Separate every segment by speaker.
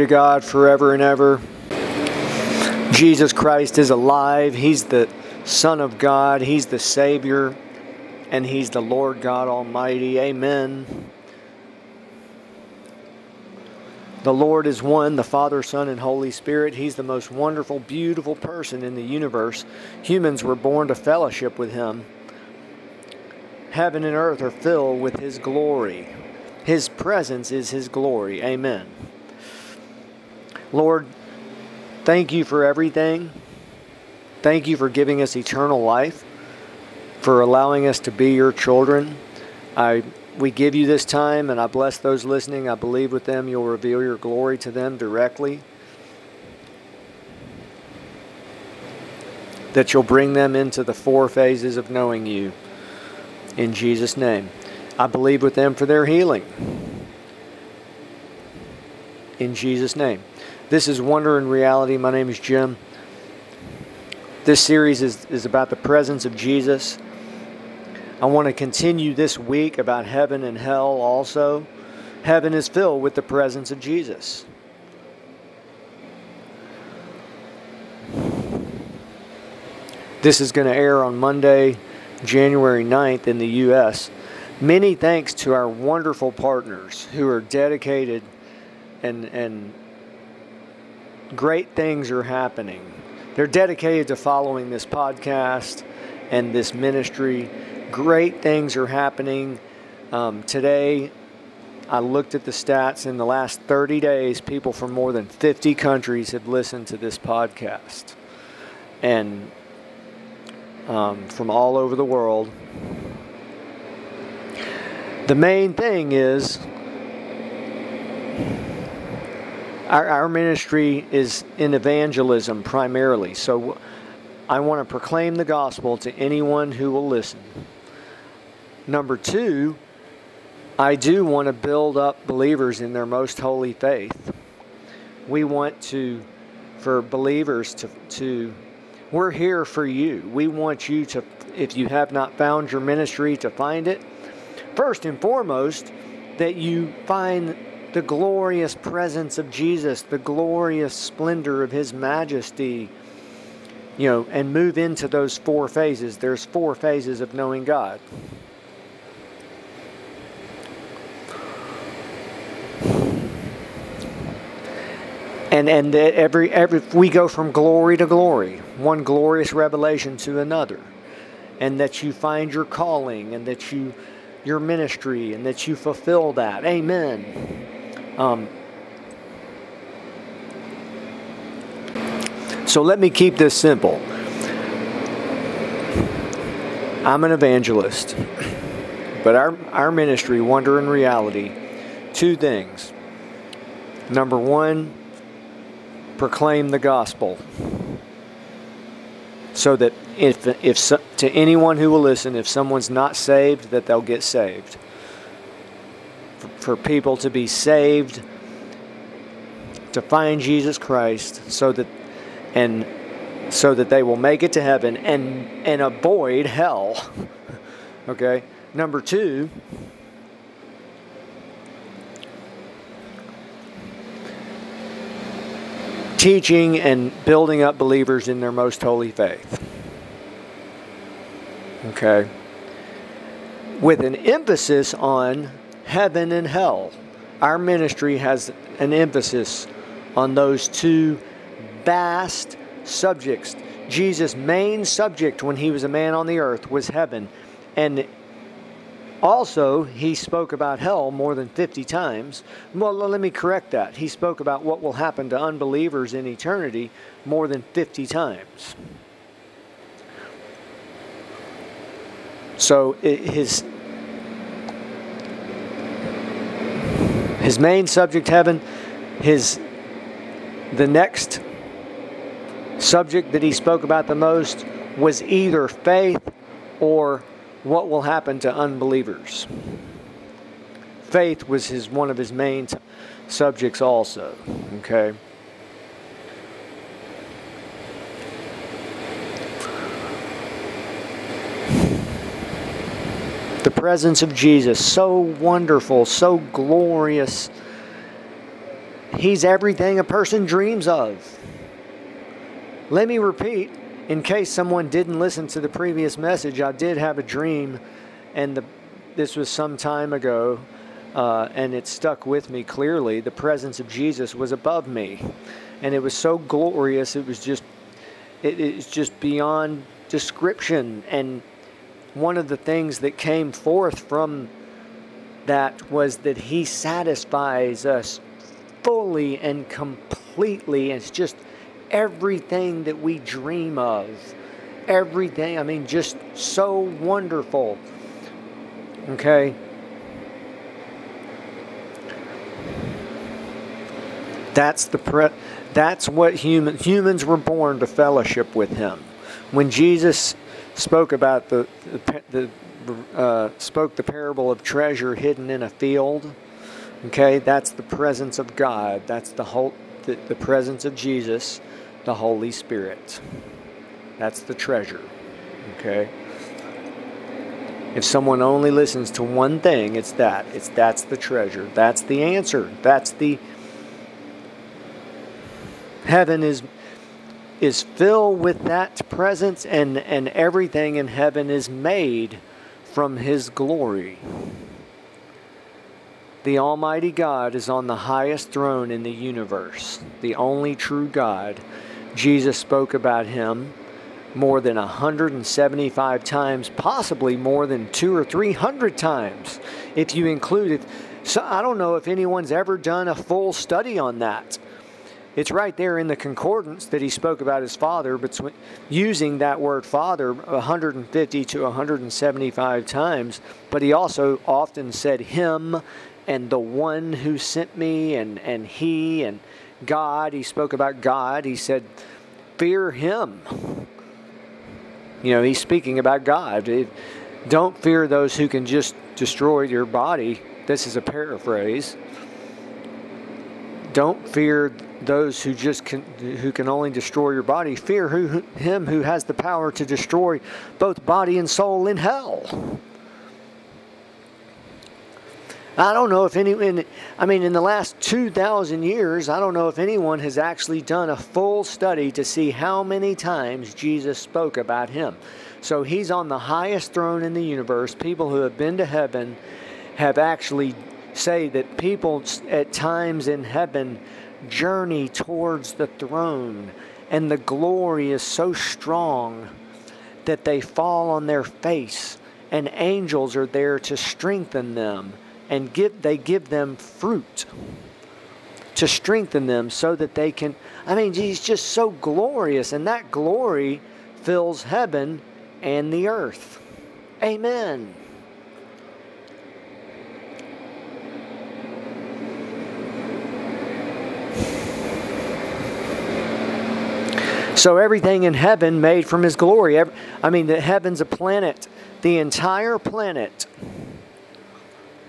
Speaker 1: To God forever and ever. Jesus Christ is alive. He's the Son of God. He's the Savior. And He's the Lord God Almighty. Amen. The Lord is one, the Father, Son, and Holy Spirit. He's the most wonderful, beautiful person in the universe. Humans were born to fellowship with Him. Heaven and earth are filled with His glory. His presence is His glory. Amen. Lord, thank you for everything. Thank you for giving us eternal life, for allowing us to be your children. I we give you this time and I bless those listening. I believe with them you'll reveal your glory to them directly. That you'll bring them into the four phases of knowing you. In Jesus' name. I believe with them for their healing. In Jesus' name. This is Wonder and Reality. My name is Jim. This series is, is about the presence of Jesus. I want to continue this week about heaven and hell also. Heaven is filled with the presence of Jesus. This is going to air on Monday, January 9th in the U.S. Many thanks to our wonderful partners who are dedicated and, and great things are happening. They're dedicated to following this podcast and this ministry. Great things are happening. Um, today, I looked at the stats. In the last 30 days, people from more than 50 countries have listened to this podcast. And um, from all over the world. The main thing is our, our ministry is in evangelism primarily. So I want to proclaim the gospel to anyone who will listen. Number two, I do want to build up believers in their most holy faith. We want to, for believers to, to we're here for you. We want you to, if you have not found your ministry, to find it. First and foremost, that you find the glorious presence of Jesus, the glorious splendor of His majesty, you know, and move into those four phases. There's four phases of knowing God. And, and that every, every we go from glory to glory, one glorious revelation to another, and that you find your calling, and that you your ministry, and that you fulfill that. Amen. Um, so let me keep this simple. I'm an evangelist, but our, our ministry, Wonder and Reality, two things. Number one, proclaim the gospel so that if, if to anyone who will listen, if someone's not saved, that they'll get saved for people to be saved, to find Jesus Christ, so that and so that they will make it to heaven and and avoid hell. okay. Number two. Teaching and building up believers in their most holy faith. Okay. With an emphasis on heaven and hell. Our ministry has an emphasis on those two vast subjects. Jesus' main subject when he was a man on the earth was heaven. And also, he spoke about hell more than 50 times. Well, let me correct that. He spoke about what will happen to unbelievers in eternity more than 50 times. So, his his main subject heaven his the next subject that he spoke about the most was either faith or what will happen to unbelievers. Faith was his one of his main subjects also okay the presence of Jesus, so wonderful, so glorious. He's everything a person dreams of. Let me repeat, in case someone didn't listen to the previous message, I did have a dream, and the, this was some time ago, uh, and it stuck with me clearly. The presence of Jesus was above me, and it was so glorious. It was just, it, it's just beyond description. And one of the things that came forth from that was that He satisfies us fully and completely. It's just everything that we dream of. Everything, I mean, just so wonderful. Okay? That's the pre- that's what human humans were born to fellowship with him. When Jesus spoke about the the, uh, spoke the parable of treasure hidden in a field, okay, that's the presence of God. That's the whole the, the presence of Jesus the Holy Spirit. That's the treasure. Okay? If someone only listens to one thing, it's that. It's that's the treasure. That's the answer. That's the heaven is is filled with that presence and and everything in heaven is made from his glory. The Almighty God is on the highest throne in the universe, the only true God Jesus spoke about him more than 175 times, possibly more than two or three hundred times, if you include it. So I don't know if anyone's ever done a full study on that. It's right there in the concordance that he spoke about his father, but using that word father 150 to 175 times. But he also often said him and the one who sent me and, and he and God. He spoke about God. He said, Fear him. You know, he's speaking about God. Don't fear those who can just destroy your body. This is a paraphrase. Don't fear those who just can, who can only destroy your body. Fear who, him who has the power to destroy both body and soul in hell. I don't know if anyone, I mean, in the last 2,000 years, I don't know if anyone has actually done a full study to see how many times Jesus spoke about him. So he's on the highest throne in the universe. People who have been to heaven have actually say that people at times in heaven journey towards the throne, and the glory is so strong that they fall on their face, and angels are there to strengthen them and give they give them fruit to strengthen them so that they can I mean he's just so glorious and that glory fills heaven and the earth. Amen. So everything in heaven made from his glory. I mean, the heaven's a planet. The entire planet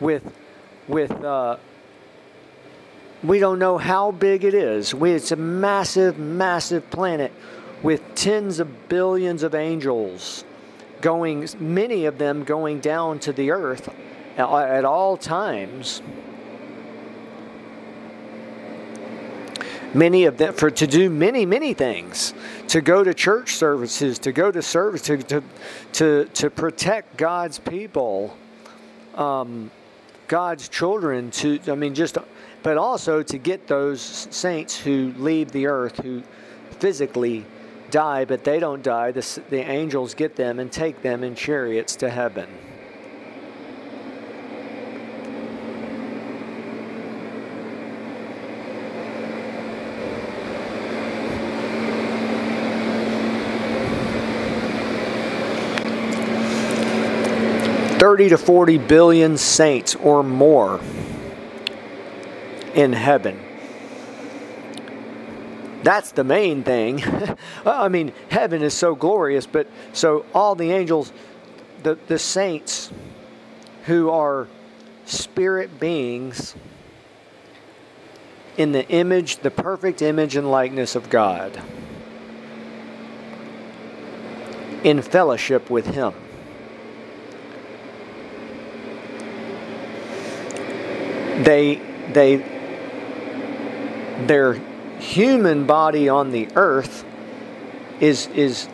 Speaker 1: with with uh, we don't know how big it is. It's a massive, massive planet with tens of billions of angels going, many of them going down to the earth at all times. Many of them for to do many, many things, to go to church services, to go to service, to to to, to protect God's people. Um, God's children to, I mean, just, but also to get those saints who leave the earth, who physically die, but they don't die. The, the angels get them and take them in chariots to heaven. 30 to 40 billion saints or more in heaven. That's the main thing. I mean, heaven is so glorious, but so all the angels, the, the saints who are spirit beings in the image, the perfect image and likeness of God, in fellowship with Him. They they their human body on the earth is is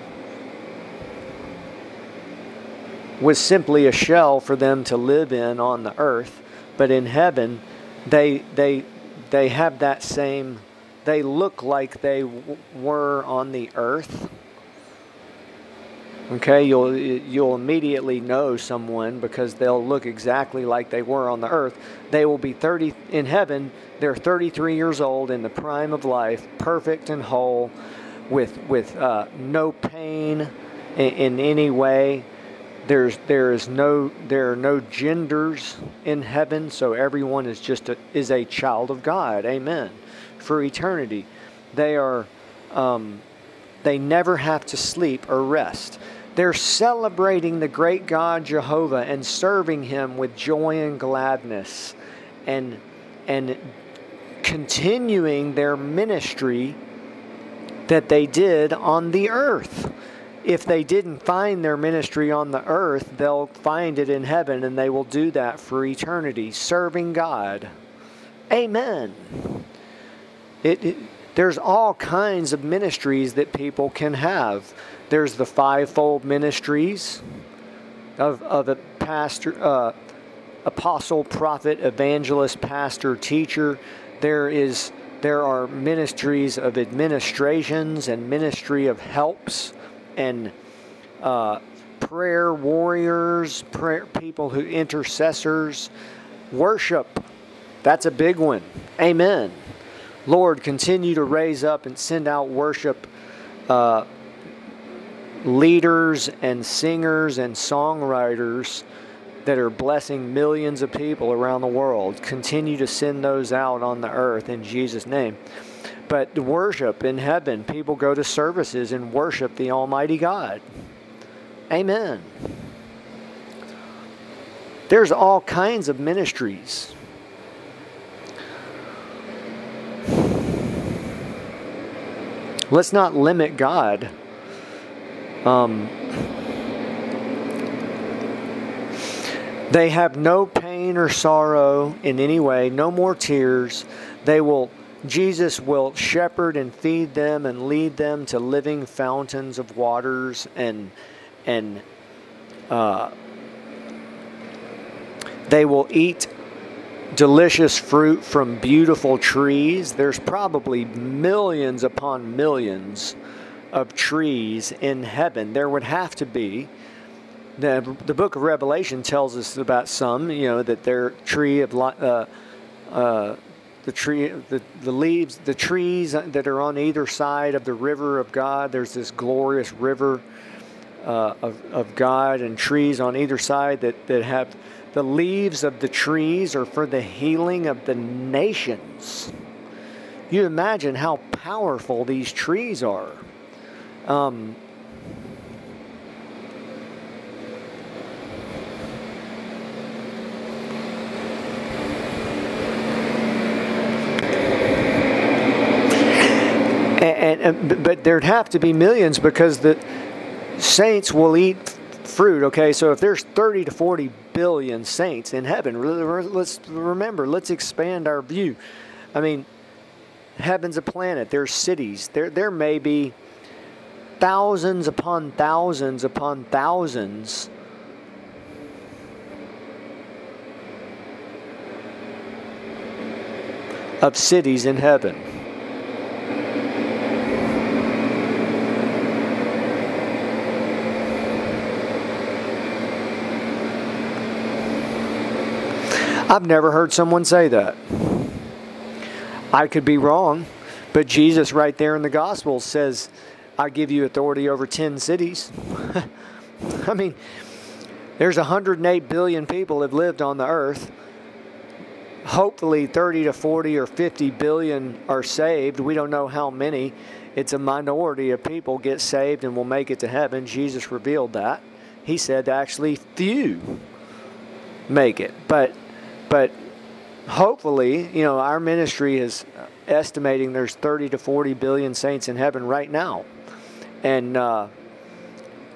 Speaker 1: was simply a shell for them to live in on the earth. But in heaven they they they have that same they look like they w- were on the earth okay you'll you'll immediately know someone because they'll look exactly like they were on the earth. They will be 30 in heaven they're 33 years old in the prime of life perfect and whole with with uh, no pain in, in any way. There's there is no there are no genders in heaven so everyone is just a, is a child of god. Amen. For eternity. They are um, they never have to sleep or rest they're celebrating the great god jehovah and serving him with joy and gladness and and continuing their ministry that they did on the earth if they didn't find their ministry on the earth, they'll find it in heaven and they will do that for eternity, serving God. Amen. It, it, there's all kinds of ministries that people can have. There's the fivefold ministries of, of a pastor, uh, apostle, prophet, evangelist, pastor, teacher. There is there are ministries of administrations and ministry of helps and uh, prayer warriors, prayer people who intercessors, worship. That's a big one. Amen. Lord, continue to raise up and send out worship uh, leaders and singers and songwriters that are blessing millions of people around the world. Continue to send those out on the earth in Jesus' name. But worship in heaven, people go to services and worship the Almighty God. Amen. There's all kinds of ministries. Let's not limit God. Um, they have no pain or sorrow in any way, no more tears. They will Jesus will shepherd and feed them and lead them to living fountains of waters and and uh, they will eat delicious fruit from beautiful trees. There's probably millions upon millions of trees in heaven. There would have to be. The, the book of Revelation tells us about some, you know, that their tree of uh, uh, the tree, the, the leaves, the trees that are on either side of the river of God. There's this glorious river uh, of, of God and trees on either side that, that have the leaves of the trees are for the healing of the nations. You imagine how powerful these trees are. Um, and, and, but there'd have to be millions because the saints will eat fruit. Okay, so if there's 30 to 40 billion saints in heaven, let's remember, let's expand our view. I mean, heaven's a planet. There's cities. There, there may be thousands upon thousands upon thousands of cities in heaven. I've never heard someone say that. I could be wrong, but Jesus, right there in the Gospel, says, I give you authority over 10 cities. I mean, there's 108 billion people have lived on the earth. Hopefully, 30 to 40 or 50 billion are saved. We don't know how many. It's a minority of people get saved and will make it to heaven. Jesus revealed that. He said actually few make it. But but hopefully, you know, our ministry is estimating there's 30 to 40 billion saints in heaven right now. And, uh,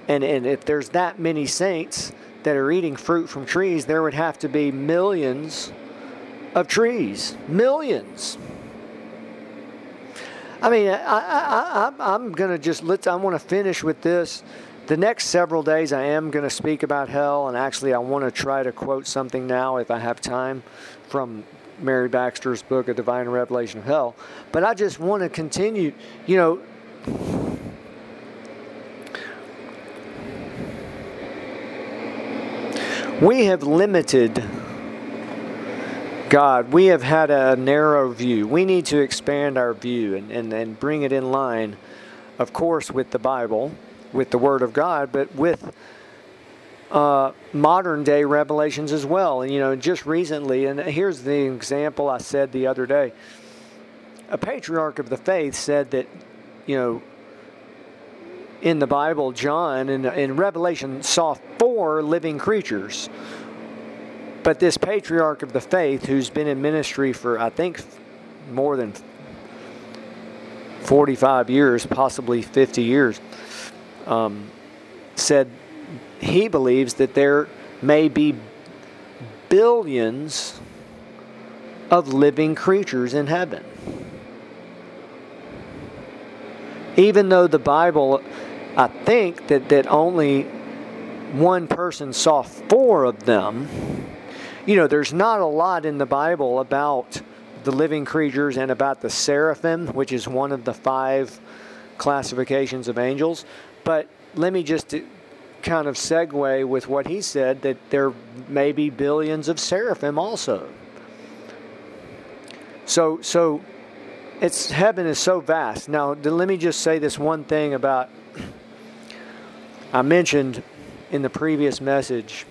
Speaker 1: and, and if there's that many saints that are eating fruit from trees, there would have to be millions of trees. Millions. I mean, I, I, I, I'm going to just let. I want to finish with this. The next several days, I am going to speak about hell, and actually, I want to try to quote something now, if I have time, from Mary Baxter's book, A Divine Revelation of Hell. But I just want to continue. You know, we have limited God. We have had a narrow view. We need to expand our view and, and, and bring it in line, of course, with the Bible, with the Word of God, but with uh, modern day revelations as well. And, you know, just recently, and here's the example I said the other day a patriarch of the faith said that, you know, in the Bible, John in, in Revelation saw four living creatures. But this patriarch of the faith, who's been in ministry for, I think, more than 45 years, possibly 50 years, um, said he believes that there may be billions of living creatures in heaven. Even though the Bible I think that, that only one person saw four of them. You know, there's not a lot in the Bible about the living creatures and about the seraphim, which is one of the five classifications of angels. But let me just uh, kind of segue with what he said that there may be billions of seraphim also. So, so it's heaven is so vast. Now, let me just say this one thing about I mentioned in the previous message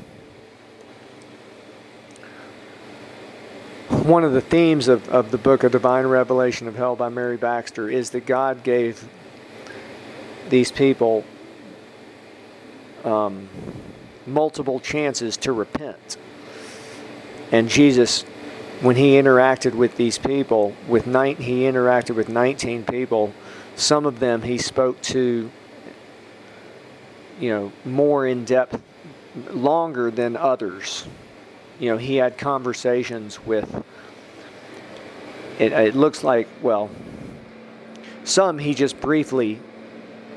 Speaker 1: one of the themes of, of the book of Divine Revelation of Hell by Mary Baxter is that God gave these people um, multiple chances to repent. And Jesus, when he interacted with these people, with nine, he interacted with 19 people. Some of them he spoke to you know, more in depth, longer than others. You know, he had conversations with. It, it looks like well, some he just briefly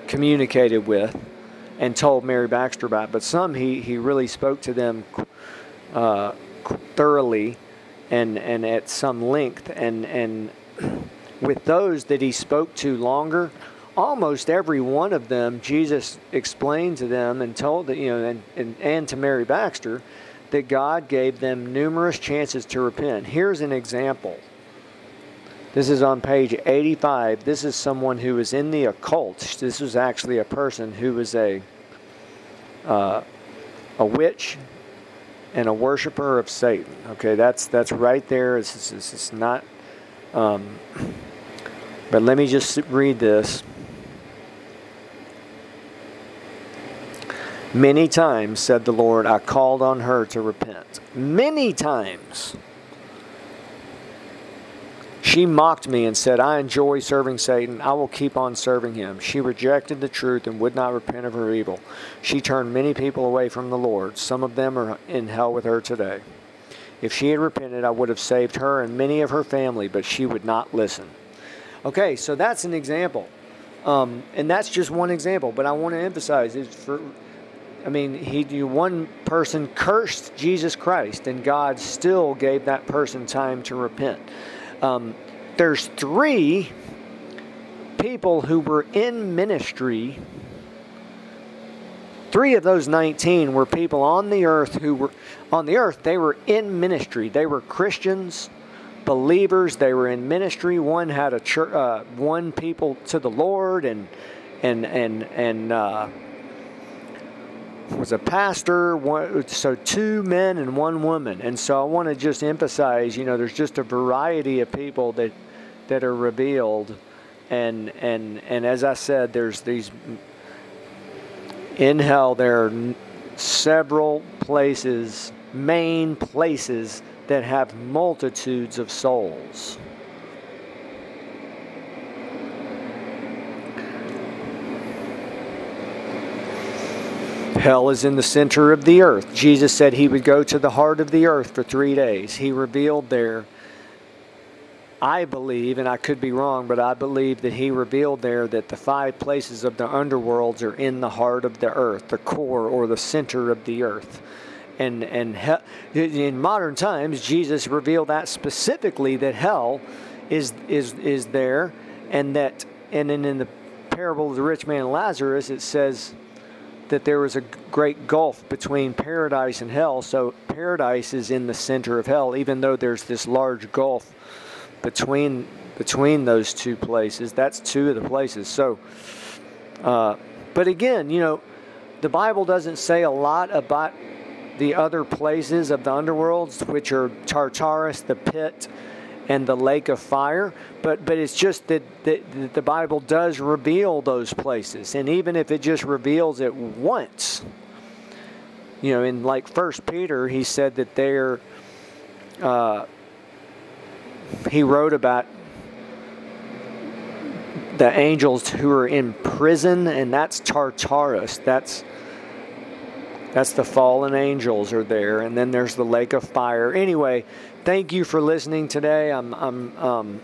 Speaker 1: communicated with and told Mary Baxter about, but some he, he really spoke to them uh, thoroughly and and at some length and and with those that he spoke to longer almost every one of them, Jesus explained to them and told that, you know, and, and, and to Mary Baxter, that God gave them numerous chances to repent. Here's an example. This is on page 85. This is someone who was in the occult. This was actually a person who was a uh, a witch and a worshiper of Satan. Okay, that's that's right there. It's, it's, it's not. Um, but let me just read this. Many times, said the Lord, I called on her to repent. Many times. She mocked me and said, I enjoy serving Satan. I will keep on serving him. She rejected the truth and would not repent of her evil. She turned many people away from the Lord. Some of them are in hell with her today. If she had repented, I would have saved her and many of her family, but she would not listen. Okay, so that's an example. Um, and that's just one example, but I want to emphasize is for I mean, he one person cursed Jesus Christ, and God still gave that person time to repent. Um, there's three people who were in ministry. Three of those 19 were people on the earth who were on the earth. They were in ministry. They were Christians, believers. They were in ministry. One had a church, uh, one people to the Lord, and and and and. Uh, was a pastor, one, so two men and one woman. And so I want to just emphasize, you know, there's just a variety of people that that are revealed, and and and as I said, there's these in hell. There are several places, main places that have multitudes of souls. Hell is in the center of the earth. Jesus said he would go to the heart of the earth for three days. He revealed there, I believe, and I could be wrong, but I believe that he revealed there that the five places of the underworlds are in the heart of the earth, the core or the center of the earth. And and in modern times, Jesus revealed that specifically that hell is is is there, and that and then in the parable of the rich man and Lazarus, it says that there was a great gulf between paradise and hell. So paradise is in the center of hell, even though there's this large gulf between between those two places. That's two of the places. So, uh, but again, you know, the Bible doesn't say a lot about the other places of the underworlds, which are Tartarus, the pit, and the lake of fire. But but it's just that, that the Bible does reveal those places, and even if it just reveals it once, you know, in like First Peter, he said that they're. Uh, he wrote about the angels who are in prison, and that's Tartarus. That's that's the fallen angels are there, and then there's the lake of fire. Anyway, thank you for listening today. I'm I'm um,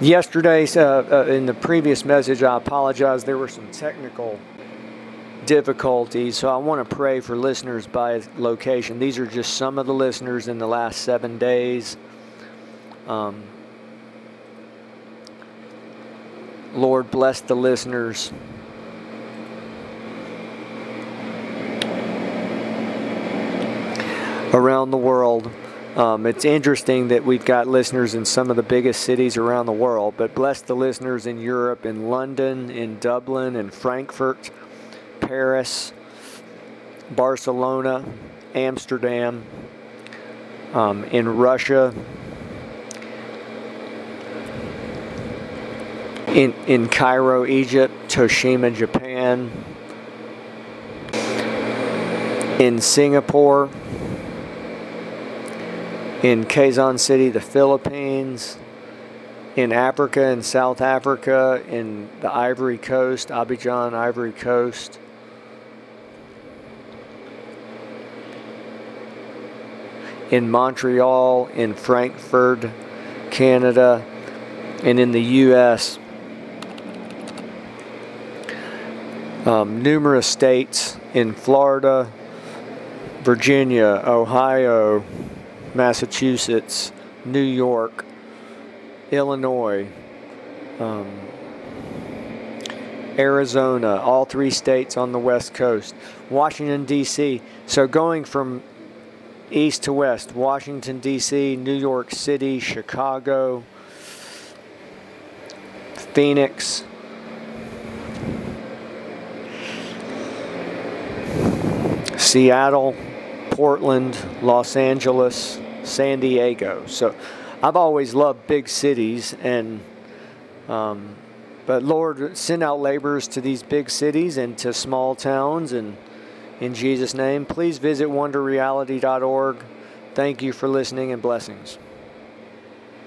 Speaker 1: yesterday uh, uh, in the previous message. I apologize. There were some technical difficulties. So I want to pray for listeners by location. These are just some of the listeners in the last seven days. Um, Lord, bless the listeners. Around the world. Um, it's interesting that we've got listeners in some of the biggest cities around the world, but bless the listeners in Europe, in London, in Dublin, in Frankfurt. Paris, Barcelona, Amsterdam, um, in Russia, in, in Cairo, Egypt, Toshima, Japan, in Singapore, in Quezon City, the Philippines, in Africa and South Africa, in the Ivory Coast, Abidjan, Ivory Coast, in Montreal, in Frankfurt, Canada, and in the U.S. Um, numerous states in Florida, Virginia, Ohio, Massachusetts, New York, Illinois, um, Arizona, all three states on the West Coast, Washington, D.C. So going from east to west Washington, D.C., New York City, Chicago, Phoenix. Seattle, Portland, Los Angeles, San Diego. So I've always loved big cities, and um, but Lord, send out laborers to these big cities and to small towns and in Jesus' name, please visit wonderreality.org. Thank you for listening and blessings.